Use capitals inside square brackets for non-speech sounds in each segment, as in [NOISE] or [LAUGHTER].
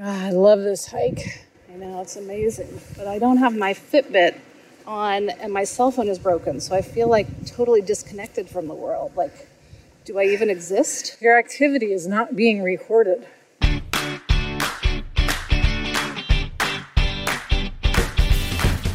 Ah, I love this hike. I know it's amazing, but I don't have my Fitbit on and my cell phone is broken, so I feel like totally disconnected from the world. Like, do I even exist? Your activity is not being recorded.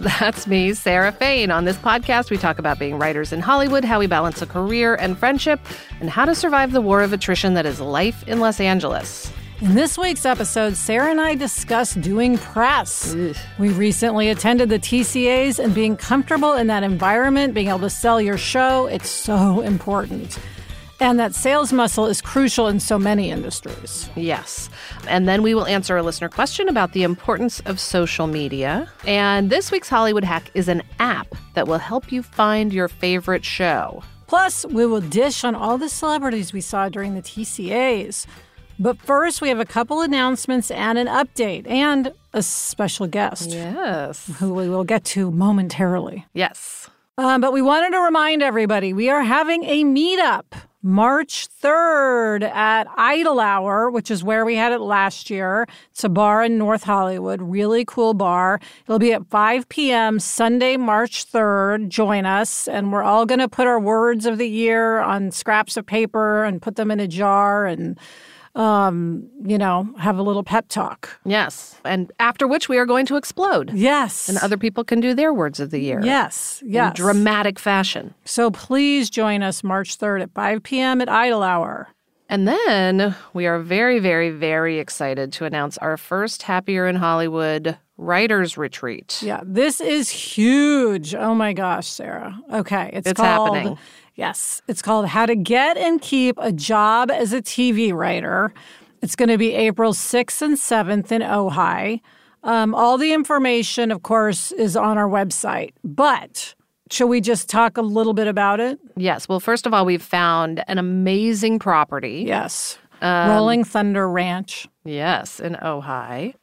That's me, Sarah Fain. On this podcast, we talk about being writers in Hollywood, how we balance a career and friendship, and how to survive the war of attrition that is life in Los Angeles. In this week's episode, Sarah and I discuss doing press. Ugh. We recently attended the TCAs, and being comfortable in that environment, being able to sell your show, it's so important. And that sales muscle is crucial in so many industries. Yes. And then we will answer a listener question about the importance of social media. And this week's Hollywood hack is an app that will help you find your favorite show. Plus, we will dish on all the celebrities we saw during the TCAs. But first, we have a couple announcements and an update and a special guest. Yes. Who we will get to momentarily. Yes. Um, but we wanted to remind everybody we are having a meetup March 3rd at Idle Hour, which is where we had it last year. It's a bar in North Hollywood, really cool bar. It'll be at 5 p.m. Sunday, March 3rd. Join us, and we're all going to put our words of the year on scraps of paper and put them in a jar and um, you know, have a little pep talk. Yes. And after which we are going to explode. Yes. And other people can do their words of the year. Yes. Yes. In dramatic fashion. So please join us March 3rd at 5 p.m. at Idle Hour. And then we are very, very, very excited to announce our first Happier in Hollywood Writers Retreat. Yeah, this is huge. Oh my gosh, Sarah. Okay, it's, it's called, happening. Yes, it's called How to Get and Keep a Job as a TV Writer. It's going to be April 6th and 7th in Ojai. Um, all the information, of course, is on our website. But shall we just talk a little bit about it? Yes. Well, first of all, we've found an amazing property. Yes. Um, Rolling Thunder Ranch. Yes, in Ojai.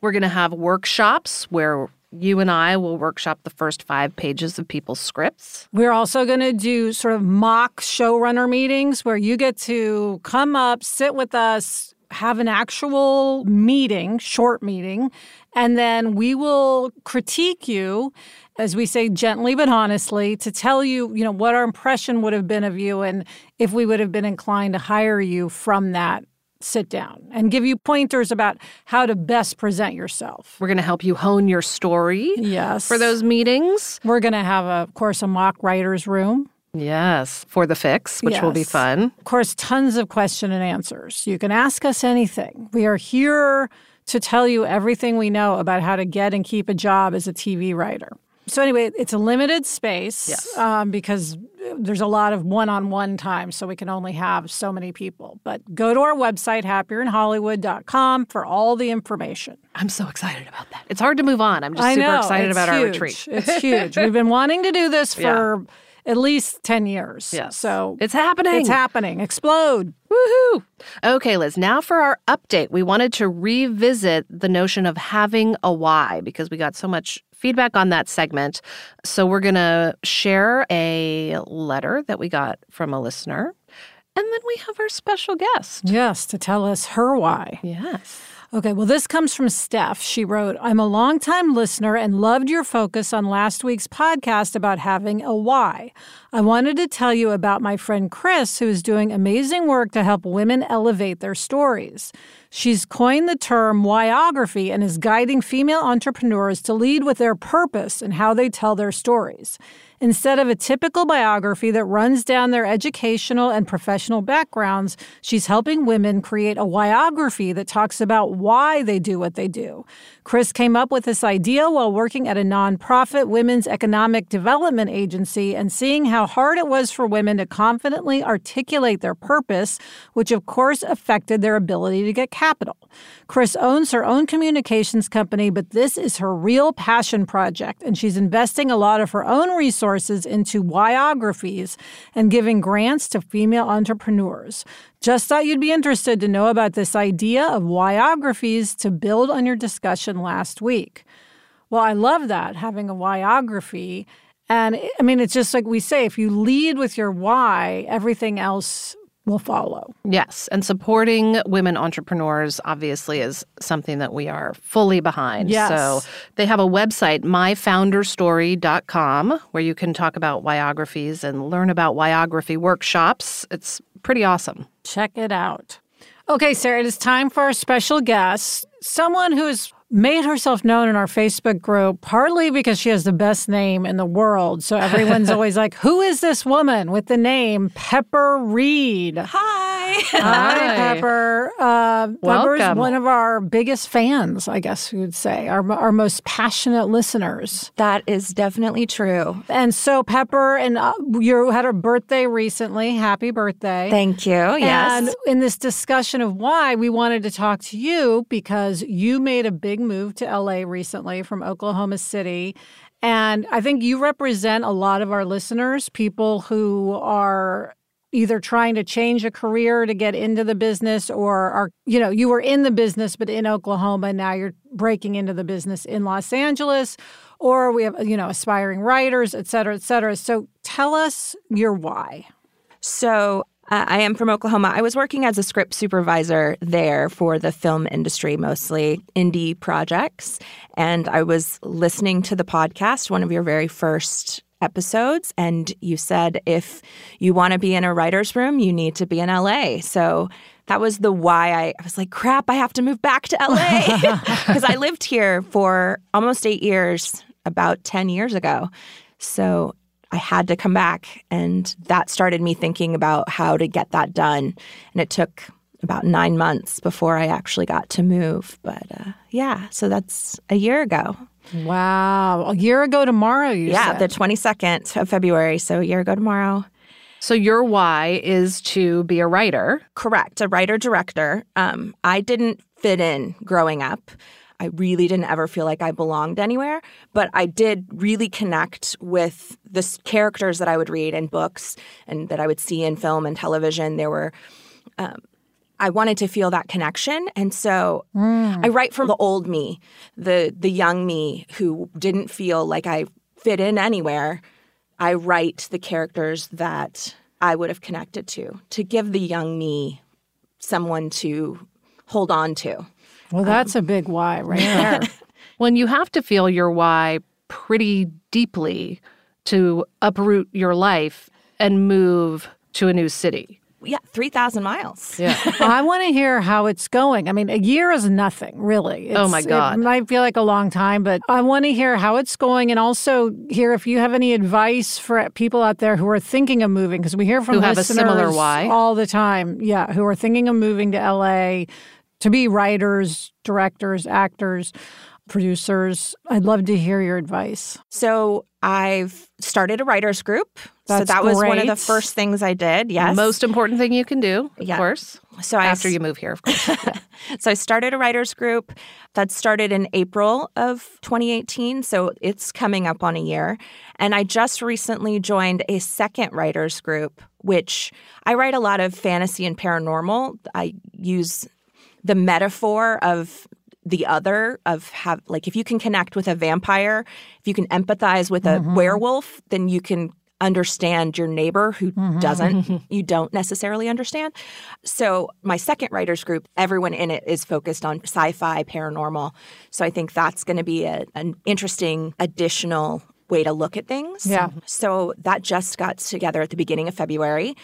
We're going to have workshops where you and I will workshop the first five pages of people's scripts. We're also going to do sort of mock showrunner meetings where you get to come up, sit with us, have an actual meeting, short meeting, and then we will critique you as we say gently but honestly to tell you, you know, what our impression would have been of you and if we would have been inclined to hire you from that sit down and give you pointers about how to best present yourself. We're going to help you hone your story. Yes. For those meetings. We're going to have, a, of course, a mock writer's room. Yes, for the fix, which yes. will be fun. Of course, tons of question and answers. You can ask us anything. We are here to tell you everything we know about how to get and keep a job as a TV writer. So anyway, it's a limited space yes. um, because there's a lot of one-on-one time, so we can only have so many people. But go to our website, happierinhollywood.com, for all the information. I'm so excited about that. It's hard to move on. I'm just I super know, excited about huge. our retreat. It's huge. We've been [LAUGHS] wanting to do this for yeah. at least 10 years. Yes. So it's happening. It's happening. Explode. Woohoo. Okay, Liz, now for our update. We wanted to revisit the notion of having a why because we got so much feedback on that segment. So we're going to share a letter that we got from a listener. And then we have our special guest. Yes, to tell us her why. Yes. Okay, well, this comes from Steph. She wrote, I'm a longtime listener and loved your focus on last week's podcast about having a why. I wanted to tell you about my friend Chris, who is doing amazing work to help women elevate their stories. She's coined the term whyography and is guiding female entrepreneurs to lead with their purpose and how they tell their stories. Instead of a typical biography that runs down their educational and professional backgrounds, she's helping women create a biography that talks about why they do what they do. Chris came up with this idea while working at a nonprofit women's economic development agency and seeing how hard it was for women to confidently articulate their purpose, which of course affected their ability to get capital. Chris owns her own communications company, but this is her real passion project, and she's investing a lot of her own resources resources into Whyographies and giving grants to female entrepreneurs. Just thought you'd be interested to know about this idea of Whyographies to build on your discussion last week. Well, I love that, having a Whyography. And I mean, it's just like we say if you lead with your why, everything else will follow. Yes. And supporting women entrepreneurs obviously is something that we are fully behind. Yes. So they have a website, myfounderstory.com, where you can talk about biographies and learn about biography workshops. It's pretty awesome. Check it out. Okay, Sarah, it is time for our special guest, someone who has made herself known in our Facebook group, partly because she has the best name in the world. So everyone's [LAUGHS] always like, Who is this woman with the name Pepper Reed? Hi. Hi, Pepper. Uh, Pepper's Welcome. one of our biggest fans, I guess we would say, our, our most passionate listeners. That is definitely true. And so, Pepper, and uh, you had a birthday recently. Happy birthday. Thank you. Yes. And in this discussion of why, we wanted to talk to you because you made a big move to LA recently from Oklahoma City. And I think you represent a lot of our listeners, people who are either trying to change a career to get into the business or are, you know, you were in the business but in Oklahoma, now you're breaking into the business in Los Angeles, or we have, you know, aspiring writers, et cetera, et cetera. So tell us your why. so uh, I am from Oklahoma. I was working as a script supervisor there for the film industry, mostly indie projects. And I was listening to the podcast, one of your very first episodes, and you said if you want to be in a writer's room, you need to be in LA. So that was the why I, I was like, crap, I have to move back to LA. [LAUGHS] Because [LAUGHS] I lived here for almost eight years, about 10 years ago. So I had to come back. And that started me thinking about how to get that done. And it took about nine months before I actually got to move. But uh, yeah, so that's a year ago. Wow. A year ago tomorrow, you yeah, said. the 22nd of February. So a year ago tomorrow. So your why is to be a writer. Correct, a writer director. Um, I didn't fit in growing up. I really didn't ever feel like I belonged anywhere, but I did really connect with the characters that I would read in books and that I would see in film and television. There were, um, I wanted to feel that connection, and so mm. I write from the old me, the the young me who didn't feel like I fit in anywhere. I write the characters that I would have connected to to give the young me someone to hold on to. Well, um, that's a big why right [LAUGHS] there. When you have to feel your why pretty deeply to uproot your life and move to a new city. Yeah, 3,000 miles. Yeah. [LAUGHS] I want to hear how it's going. I mean, a year is nothing, really. Oh, my God. It might feel like a long time, but I want to hear how it's going and also hear if you have any advice for people out there who are thinking of moving, because we hear from Who have a similar listeners why. all the time. Yeah, who are thinking of moving to LA to be writers, directors, actors, producers. I'd love to hear your advice. So I've started a writers group. So That's that was one of the first things I did. Yes. Most important thing you can do, of Yeah. course, so I after you move here, of course. [LAUGHS] So I started a writers group that started in April of 2018. So it's coming up on a year. And I just recently joined a second writers group, which I write a lot of fantasy and paranormal. I use the metaphor of the other of have like if you can connect with a vampire if you can empathize with a mm-hmm. werewolf then you can understand your neighbor who mm-hmm. doesn't [LAUGHS] you don't necessarily understand so my second writers group everyone in it is focused on sci-fi paranormal so i think that's going to be a, an interesting additional way to look at things Yeah. so that just got together at the beginning of february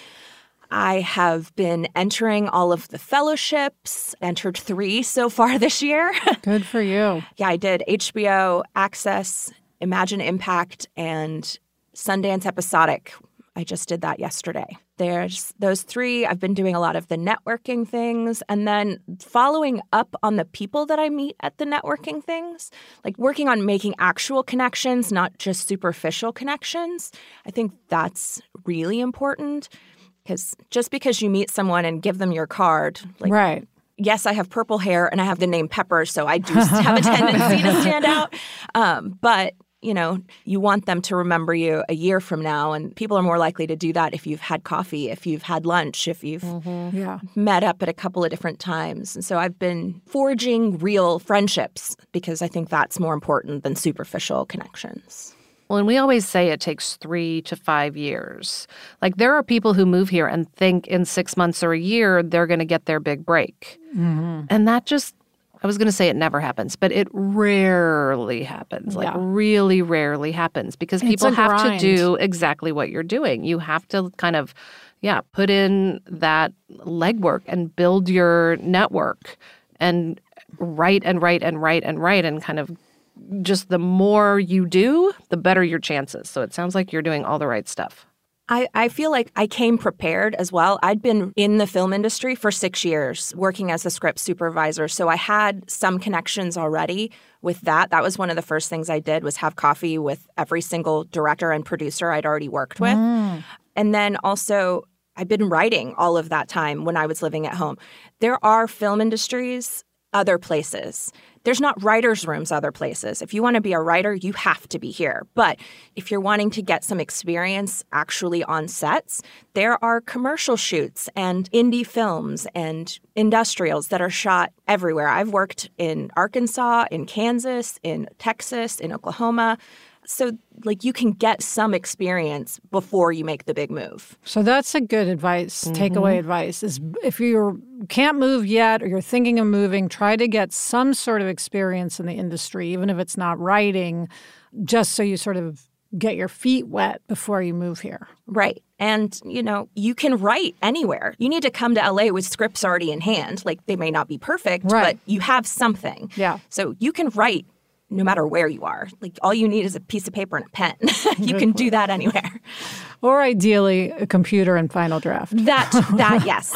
I have been entering all of the fellowships, entered three so far [LAUGHS] this year. Good for you. yeah, I did HBO, Access, Imagine Impact, and Sundance Episodic. I just did that yesterday. There's those three. I've been doing a lot of the networking things and then following up on the people that I meet at the networking things, like working on making actual connections, not just superficial connections. I think that's really important because just because you meet someone and give them your card, like right. yes, I have purple hair and I have the name Pepper, so I do [LAUGHS] have a tendency to stand out. Um, but you know, you want them to remember you a year from now. And people are more likely to do that if you've had coffee, if you've had lunch, if you've mm-hmm. yeah. met up at a couple of different times. And so I've been forging real friendships because I think that's more important than superficial connections. Well, and we always say it takes three to five years. Like there are people who move here and think in six months or a year they're going to get their big break. Mm-hmm. And that just I was going to say it never happens, but it rarely happens. Like, yeah. really rarely happens because people have grind. to do exactly what you're doing. You have to kind of, yeah, put in that legwork and build your network and write and write and write and write and kind of just the more you do, the better your chances. So it sounds like you're doing all the right stuff. I, I feel like I came prepared as well. I'd been in the film industry for six years working as a script supervisor. So I had some connections already with that. That was one of the first things I did was have coffee with every single director and producer I'd already worked with. Mm. And then also I've been writing all of that time when I was living at home. There are film industries other places. There's not writers' rooms other places. If you want to be a writer, you have to be here. But if you're wanting to get some experience actually on sets, there are commercial shoots and indie films and industrials that are shot everywhere. I've worked in Arkansas, in Kansas, in Texas, in Oklahoma. So, like, you can get some experience before you make the big move. So, that's a good advice, mm-hmm. takeaway advice is if you can't move yet or you're thinking of moving, try to get some sort of experience in the industry, even if it's not writing, just so you sort of get your feet wet before you move here. Right. And, you know, you can write anywhere. You need to come to LA with scripts already in hand. Like, they may not be perfect, right. but you have something. Yeah. So you can write no matter where you are. Like all you need is a piece of paper and a pen. [LAUGHS] you can do that anywhere. Or ideally a computer and Final Draft. That that [LAUGHS] yes.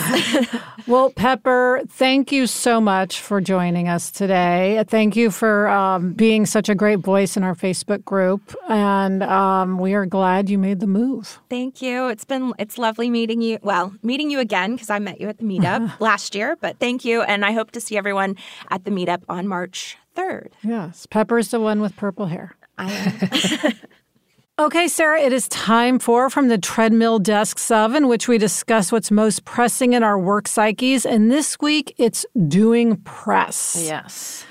[LAUGHS] well, Pepper, thank you so much for joining us today. Thank you for um, being such a great voice in our Facebook group, and um, we are glad you made the move. Thank you. It's been it's lovely meeting you. Well, meeting you again because I met you at the meetup last year. But thank you, and I hope to see everyone at the meetup on March 3rd. Yes. Pepper's the one with purple hair. I am. [LAUGHS] Okay, Sarah, it is time for From the Treadmill Desks of, in which we discuss what's most pressing in our work psyches. And this week, it's doing press. Yes.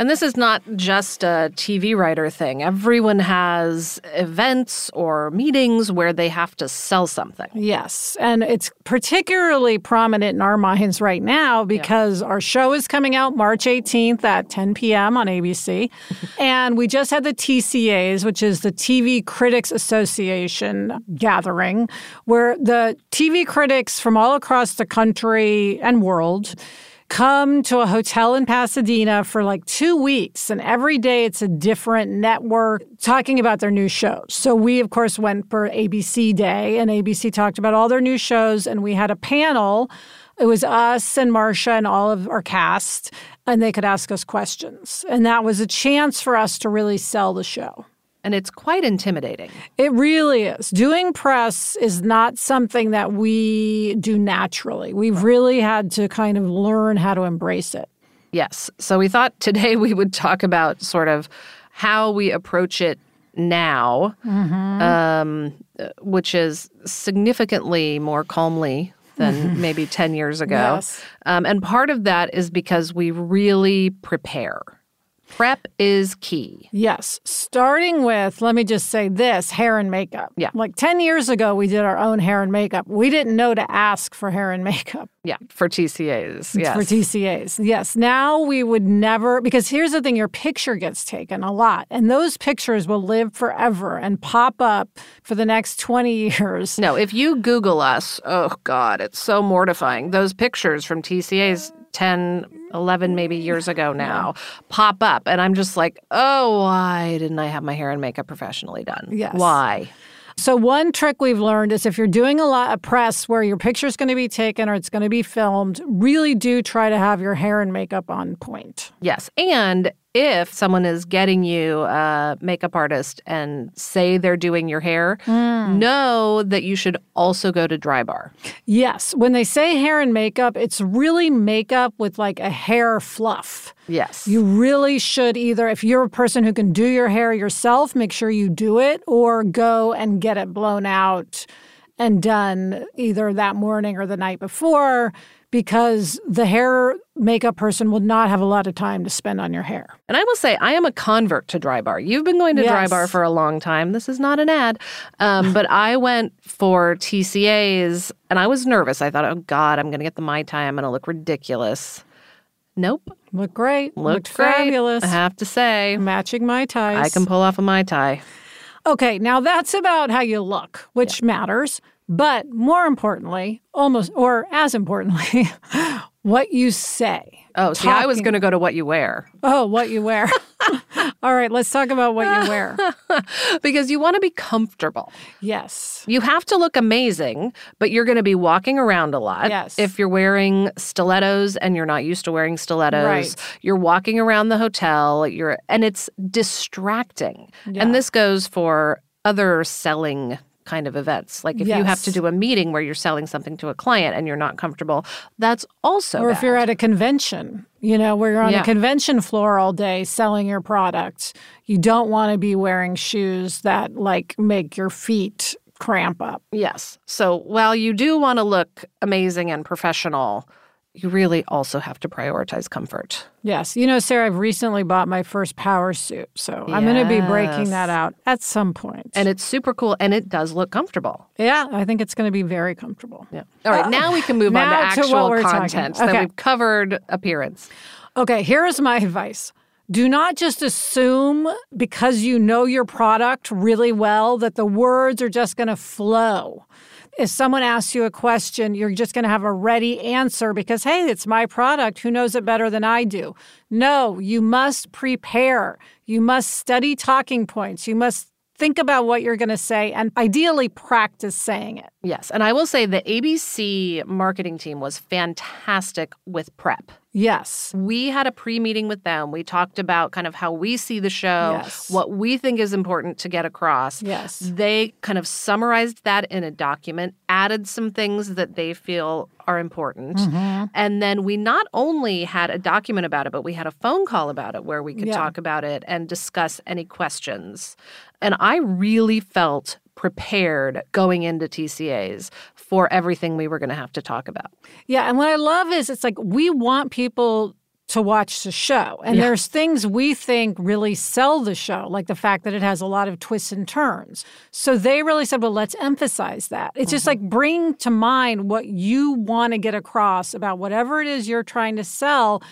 And this is not just a TV writer thing. Everyone has events or meetings where they have to sell something. Yes. And it's particularly prominent in our minds right now because yeah. our show is coming out March 18th at 10 p.m. on ABC. [LAUGHS] and we just had the TCAs, which is the TV Critics Association gathering, where the TV critics from all across the country and world come to a hotel in Pasadena for like two weeks, and every day it's a different network talking about their new shows. So we, of course, went for ABC Day, and ABC talked about all their new shows, and we had a panel. It was us and Marcia and all of our cast, and they could ask us questions. And that was a chance for us to really sell the show and it's quite intimidating. It really is. Doing press is not something that we do naturally. We've really had to kind of learn how to embrace it. Yes. So we thought today we would talk about sort of how we approach it now, mm-hmm. um, which is significantly more calmly than [LAUGHS] maybe 10 years ago. Yes. Um, and part of that is because we really prepare. Prep is key. Yes. Starting with, let me just say this hair and makeup. Yeah. Like 10 years ago, we did our own hair and makeup. We didn't know to ask for hair and makeup. Yeah. For TCAs. Yes. For TCAs. Yes. Now we would never, because here's the thing your picture gets taken a lot, and those pictures will live forever and pop up for the next 20 years. No, if you Google us, oh God, it's so mortifying. Those pictures from TCAs 10, 11 maybe years ago now pop up. And I'm just like, oh, why didn't I have my hair and makeup professionally done? Yes. Why? So, one trick we've learned is if you're doing a lot of press where your picture's going to be taken or it's going to be filmed, really do try to have your hair and makeup on point. Yes. And if someone is getting you a makeup artist and say they're doing your hair, hmm. know that you should also go to Drybar. Yes. When they say hair and makeup, it's really makeup with like a hair fluff. Yes. You really should either, if you're a person who can do your hair yourself, make sure you do it or go and get it blown out and done either that morning or the night before because the hair makeup person will not have a lot of time to spend on your hair. And I will say, I am a convert to Drybar. You've been going to Drybar for a long time. This is not an ad. Um, but [LAUGHS] I went for TCAs and I was nervous. I thought, oh God, I'm going to get the Mai Tai. I'm going to look ridiculous. Nope. Look great. Looked, Looked great. fabulous. I have to say, Matching my ties. I can pull off a Mai Tai. Okay, now that's about how you look, which matters. But more importantly, almost or as importantly, [LAUGHS] what you say. Oh, see, I was going to go to what you wear Oh, what you wear. [LAUGHS] [LAUGHS] All right, let's talk about what you wear. because you want to be comfortable. Yes. You have to look amazing, but you're going to be walking around a lot. Yes. If you're wearing stilettos and you're not used to wearing stilettos, Right. you're walking around the hotel, you're and it's distracting. Yeah. And this goes for other selling kind of events. Like if you have to do a meeting where you're selling something to a client and you're not comfortable, that's also Or if you're at a convention, you know, where you're on Yeah. a convention floor all day selling your product, you don't want to be wearing shoes that like make your feet cramp up. Yes. So while you do want to look amazing and professional, you really also have to prioritize comfort. Yes. You know, Sarah, I've recently bought my first power suit. So I'm going to be breaking that out at some point. And it's super cool and it does look comfortable. yeah, I think it's going to be very comfortable. Yeah. All right. now we can move on to Uh, to actual we're content. Okay. we've covered appearance. Okay, here's my advice. Do not just assume because you know your product really well that the words are just going to flow. If someone asks you a question, you're just going to have a ready answer because, hey, it's my product. Who knows it better than I do? No, you must prepare. You must study talking points. You must think about what you're going to say and ideally practice saying it. Yes. And I will say the ABC marketing team was fantastic with prep. Yes. We had a pre meeting with them. We talked about kind of how we see the show, Yes. what we think is important to get across. Yes. They kind of summarized that in a document, added some things that they feel are important. Mm-hmm. And then we not only had a document about it, but we had a phone call about it where we could Yeah. talk about it and discuss any questions. And I really felt prepared going into TCAs for everything we were going to have to talk about. Yeah, and what I love is it's like we want people to watch the show. And Yeah. there's things we think really sell the show, like the fact that it has a lot of twists and turns. So they really said, well, let's emphasize that. It's just mm-hmm. like bring to mind what you want to get across about whatever it is you're trying to sell.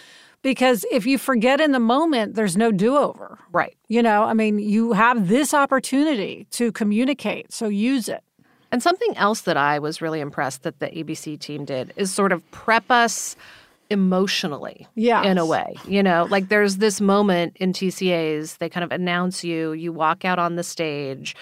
Because if you forget in the moment, there's no do over. Right. You know, I mean, you have this opportunity to communicate, so use it. And something else that I was really impressed that the ABC team did is sort of prep us emotionally yeah in a way. You know, like there's this moment in TCAs, they kind of announce you, you walk out on the stage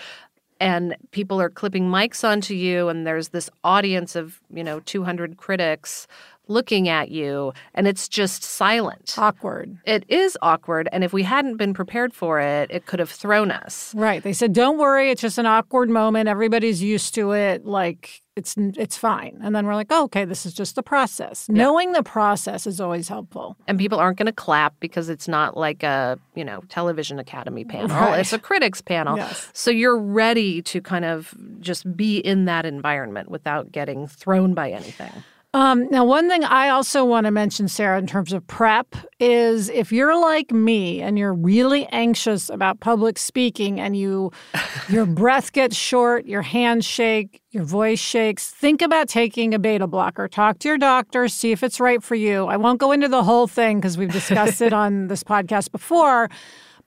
and people are clipping mics onto you and there's this audience of, you know, 200 critics looking at you and it's just silent. Awkward. It is awkward and if we hadn't been prepared for it, it could have thrown us. Right. They said, "Don't worry, it's just an awkward moment. Everybody's used to it. Like it's it's fine." And then we're like, oh, "Okay, this is just the process." Knowing the process is always helpful. and people aren't going to clap because it's not like a you know television academy panel [LAUGHS] Right. it's a critics panel Yes. so you're ready to kind of just be in that environment without getting thrown by anything Um, now, one thing I also want to mention, Sarah, in terms of prep, is if you're like me and you're really anxious about public speaking, and you [LAUGHS] your breath gets short, your hands shake, your voice shakes, think about taking a beta blocker. Talk to your doctor, see if it's right for you. I won't go into the whole thing because we've discussed it on this [LAUGHS] podcast before.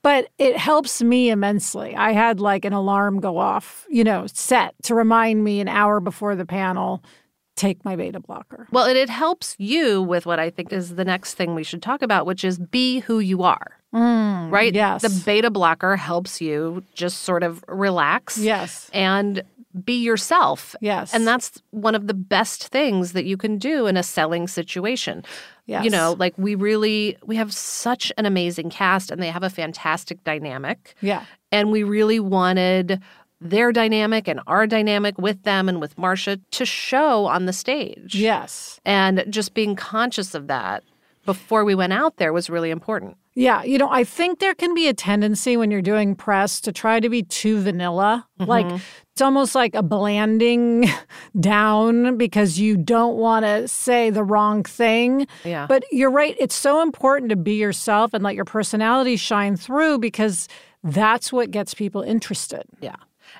But it helps me immensely. I had like an alarm go off, you know, set to remind me an hour before the panel, take my beta blocker. well it, it helps you with what i think is the next thing we should talk about which is be who you are Mm, right? Yes. The beta blocker helps you just sort of relax. Yes. And be yourself. Yes. And that's one of the best things that you can do in a selling situation. Yes. You know, like we really we have such an amazing cast and they have a fantastic dynamic. Yeah. And we really wanted their dynamic and our dynamic with them and with Marcia to show on the stage. Yes. And just being conscious of that before we went out there was really important. Yeah, you know, I think there can be a tendency when you're doing press to try to be too vanilla. Mm-hmm. Like it's almost like a blanding [LAUGHS] down because you don't want to say the wrong thing. Yeah. But you're right, it's so important to be yourself and let your personality shine through because that's what gets people interested. Yeah.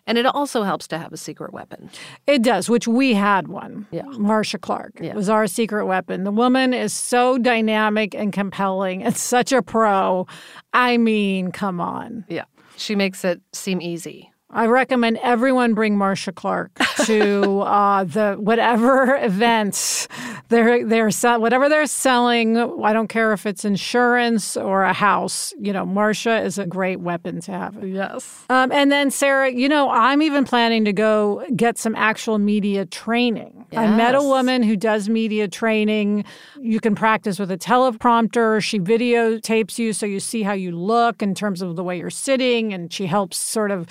And it also helps to have a secret weapon. It does, which we had one. Yeah. Marcia Clark Yeah. was our secret weapon. The woman is so dynamic and compelling and such a pro. I mean, come on. Yeah. She makes it seem easy. I recommend everyone bring Marcia Clark to [LAUGHS] uh, the whatever events they're they're sell- whatever they're selling. I don't care if it's insurance or a house. You know, Marsha is a great weapon to have. Yes. Um, and then Sarah, you know, I'm even planning to go get some actual media training. I met a woman who does media training. You can practice with a teleprompter. She videotapes you so you see how you look in terms of the way you're sitting, and she helps sort of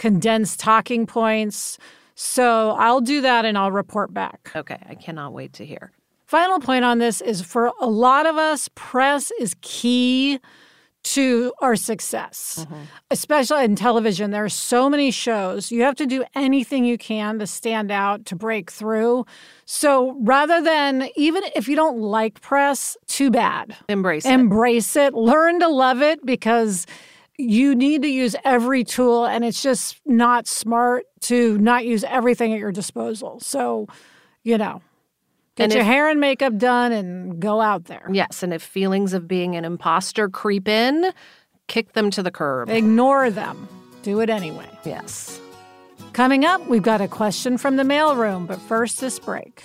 condense talking points. So I'll do that and I'll report back. Okay. I cannot wait to hear. Final point on this is for a lot of us, press is key to our success, mm-hmm. especially in television. There are so many shows. You have to do anything you can to stand out, to break through. So rather than, even if you don't like press, too bad. Embrace it. Embrace it, learn to love it because you need to use every tool, and it's just not smart to not use everything at your disposal. So, you know, get And your if- hair and makeup done and go out there. Yes. And if feelings of being an imposter creep in, kick them to the curb. Ignore them. Do it anyway. Yes. Coming up, we've got a question from the mailroom, but first, this break.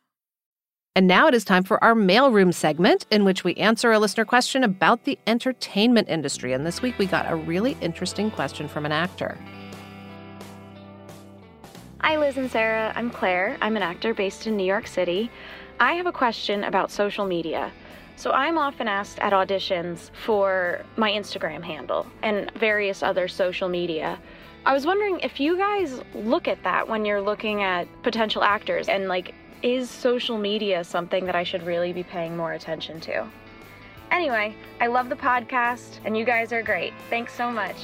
And now it is time for our mailroom segment in which we answer a listener question about the entertainment industry. And this week we got a really interesting question from an actor. Hi, Liz and Sarah. I'm Claire. I'm an actor based in New York City. I have a question about social media. So, I'm often asked at auditions for my Instagram handle and various other social media. I was wondering if you guys look at that when you're looking at potential actors and, like, is social media something that I should really be paying more attention to? Anyway, I love the podcast and you guys are great. Thanks so much.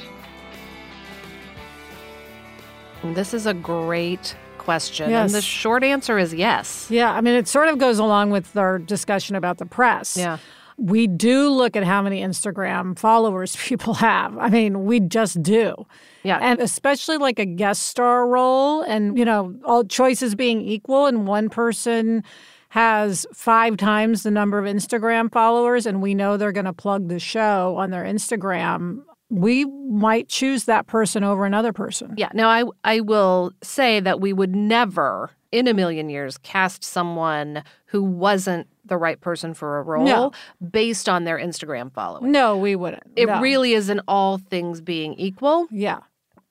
This is a great question. Yes. And the short answer is yes. Yeah, I mean, it sort of goes along with our discussion about the press. Yeah. We do look at how many Instagram followers [LAUGHS] people have. I mean, we just do. Yeah. And especially like a guest star role, and, you know, all choices being equal, and one person has five times the number of Instagram followers, and we know they're going to plug the show on their Instagram. We might choose that person over another person. Yeah. Now I I will say that we would never in a million years cast someone who wasn't the right person for a role No. based on their Instagram following. No, we wouldn't. It No. really is in all things being equal, Yeah.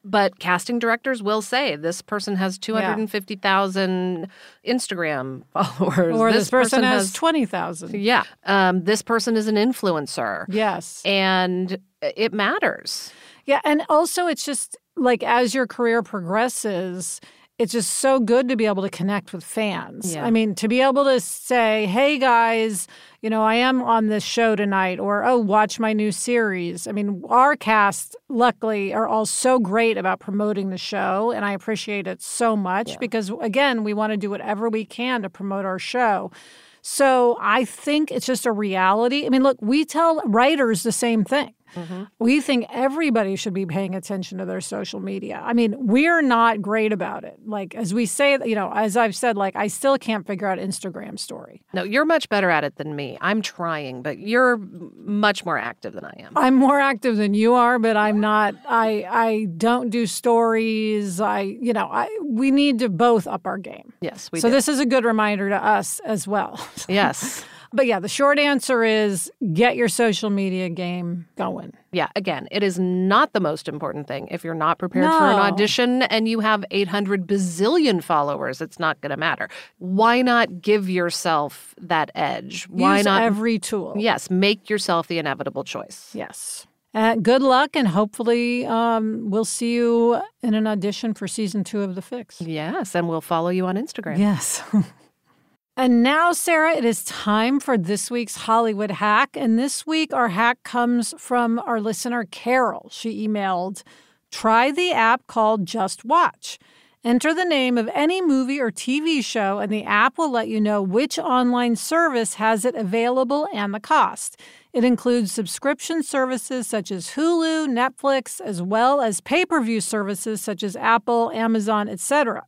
but casting directors will say this person has 250,000 Instagram [LAUGHS] followers. Or this, person, has, has 20,000. Yeah. Um, this person is an influencer. Yes. And it matters. Yeah. And also, it's just like as your career progresses, it's just so good to be able to connect with fans. Yeah. I mean, to be able to say, hey guys, you know, I am on this show tonight, or oh, watch my new series. I mean, our cast, luckily, are all so great about promoting the show, and I appreciate it so much Yeah. because, again, we want to do whatever we can to promote our show. So I think it's just a reality. I mean, look, we tell writers the same thing. Mm-hmm. We think everybody should be paying attention to their social media. I mean, we're not great about it. Like, as we say, you know, as I've said, like, I still can't figure out Instagram story. No, you're much better at it than me. I'm trying, but you're much more active than I am. I'm more active than you are, but I'm not. I I don't do stories. I you know I we need to both up our game. Yes, we so do. this is a good reminder to us as well. yes. [LAUGHS] but yeah, the short answer is get your social media game going. Yeah, again, it is not the most important thing. If you're not prepared for an audition and you have 800 bazillion followers, it's not going to matter. Why not give yourself that edge? Why Use not? every tool? yes, make yourself the inevitable choice. Yes. Uh, good luck, and hopefully, um, we'll see you in an audition for season two of The Fix. Yes, and we'll follow you on Instagram. Yes. [LAUGHS] and now, Sarah, it is time for this week's Hollywood hack. And this week, our hack comes from our listener, Carol. She emailed Try the app called JustWatch. Enter the name of any movie or TV show, and the app will let you know which online service has it available and the cost. It includes subscription services such as Hulu, Netflix, as well as pay per view services such as Apple, Amazon, etc.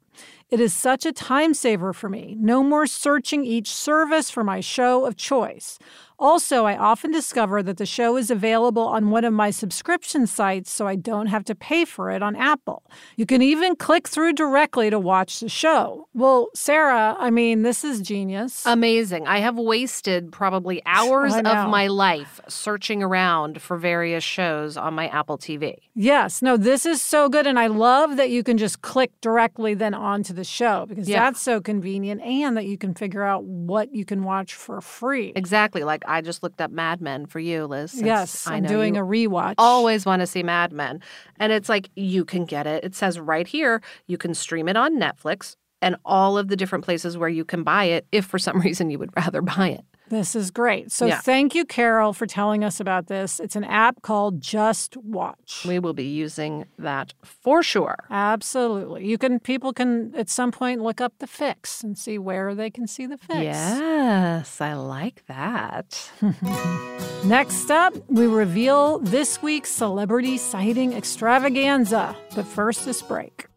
It is such a time saver for me. No more searching each service for my show of choice. Also, I often discover that the show is available on one of my subscription sites, so I don't have to pay for it on Apple. You can even click through directly to watch the show. Well, Sarah, I mean, this is genius. Amazing. I have wasted probably [LAUGHS] hours of my life searching around for various shows on my Apple TV. Yes, no, this is so good. And I love that you can just click directly then onto the show because Yeah. that's so convenient and that you can figure out what you can watch for free. Exactly. Like I just looked up Mad Men for you, Liz. since yes, I I'm know doing a rewatch. always want to see Mad Men. And it's like you can get it. It says right here you can stream it on Netflix and all of the different places where you can buy it if for some [LAUGHS] reason you would rather buy it. This is great. So Yeah. thank you, Carol, for telling us about this. It's an app called JustWatch. We will be using that for sure. Absolutely. You can people can at some point look up the fix and see where they can see the fix. Yes, I like that. [LAUGHS] Next up, we reveal this week's celebrity sighting extravaganza. But first, this break.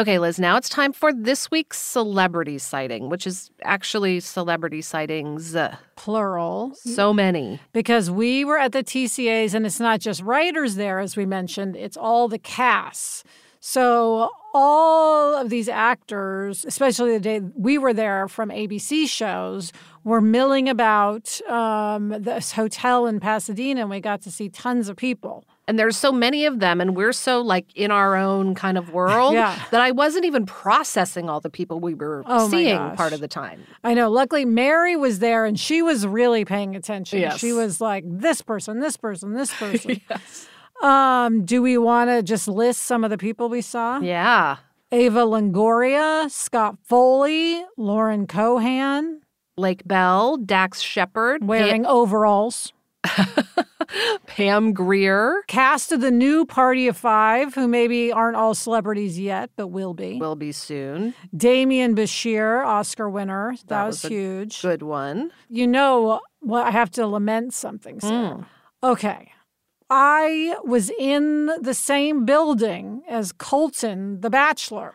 Okay, Liz, now it's time for this week's celebrity sighting, which is actually celebrity sightings. uh, Plural. So many. because we were at the TCAs and it's not just writers there, as we mentioned, it's all the casts. So all of these actors, especially the day we were there from ABC shows, were milling about um, this hotel in Pasadena and we got to see tons of people. And there's so many of them, and we're so like in our own kind of world Yeah. that I wasn't even processing all the people we were Oh seeing part of the time. I know. Luckily, Mary was there and she was really paying attention. Yes. She was like, this person, this person, this [LAUGHS] person. Um, do we want to just list some of the people we saw? Yeah. Eva Longoria, Scott Foley, Lauren Cohan, Lake Bell, Dax Shepard, wearing overalls. [LAUGHS] Pam Grier Cast of the new Party of Five, who maybe aren't all celebrities yet, but will be. will be soon. Demián Bichir, Oscar winner. That, That was, was huge. Good one. You know, well, I have to lament something, Sarah. Mm. Okay. I was in the same building as Colton, the bachelor,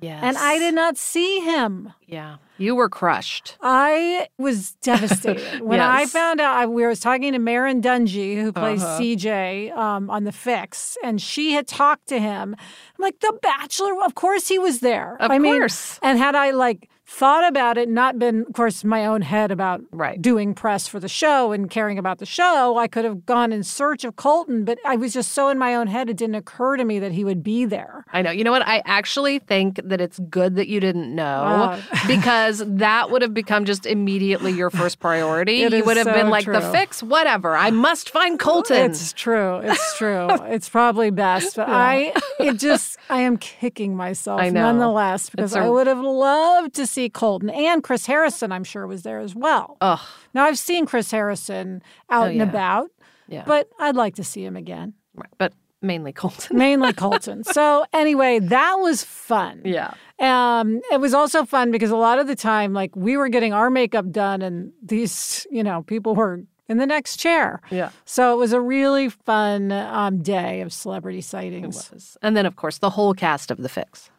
Yes. and I did not see him. Yeah. You were crushed. I was devastated [LAUGHS] when I found out. I, we was talking to Merrin Dungey, who plays Uh-huh. CJ um, on The Fix, and she had talked to him. I'm like, The Bachelor. Of course, he was there. Of I mean, and had I like thought about it, not been, of course, my own head about Right. doing press for the show and caring about the show, I could have gone in search of Colton. But I was just so in my own head, it didn't occur to me that he would be there. I know. You know what? I actually think that it's good that you didn't know [LAUGHS] because that would have become just immediately your first priority. [LAUGHS] It you would have so been like, the fix, whatever. I must find Colton. It's true. It's [LAUGHS] true. it's probably best. But I, it just, I am kicking myself nonetheless because a- I would have loved to see Colton and Chris Harrison, I'm sure, was there as well. Ugh. Now, I've seen Chris Harrison out Oh, and yeah. about, Yeah. but I'd like to see him again. Right. But mainly Colton. Mainly [LAUGHS] Colton. so, anyway, that was fun. yeah. Um, it was also fun because a lot of the time, like we were getting our makeup done, and these, you know, people were in the next chair. Yeah. So it was a really fun um, day of celebrity sightings. And then, of course, the whole cast of The Fix.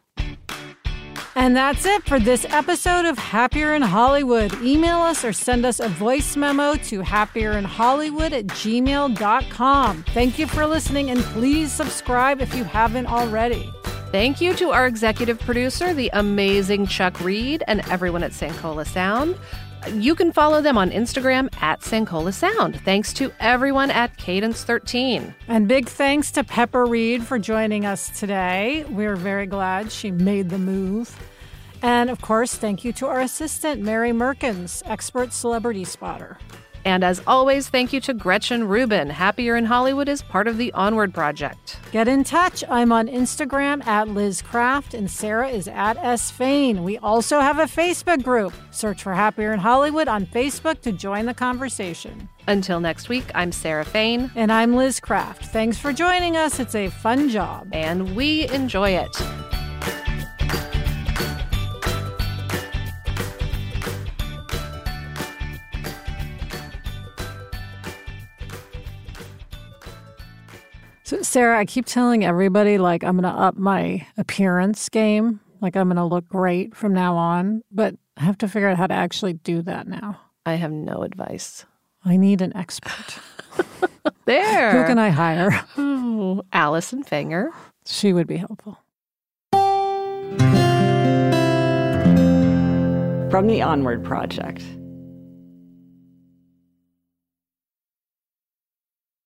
And that's it for this episode of Happier in Hollywood. Email us or send us a voice memo to happierinhollywood at gmail.com. Thank you for listening, and please subscribe if you haven't already. Thank you to our executive producer, the amazing Chuck Reed, and everyone at Sankola Sound. You can follow them on Instagram at Sankola Sound. Thanks to everyone at Cadence 13. And big thanks to Pepper Reed for joining us today. We're very glad she made the move. And of course, thank you to our assistant, Mary Merkins, expert celebrity spotter. And as always, thank you to Gretchen Rubin. Happier in Hollywood is part of the Onward Project. Get in touch. I'm on Instagram at Liz Craft and Sarah is at S Fain. We also have a Facebook group. Search for Happier in Hollywood on Facebook to join the conversation. Until next week, I'm Sarah Fain, And I'm Liz Craft. Thanks for joining us. It's a fun job. and we enjoy it. Sarah, I keep telling everybody like I'm going to up my appearance game. Like I'm going to look great from now on. But I have to figure out how to actually do that now. I have no advice. I need an expert. [LAUGHS] There. Who can I hire? Ooh, Allison Fanger. She would be helpful. From the Onward Project.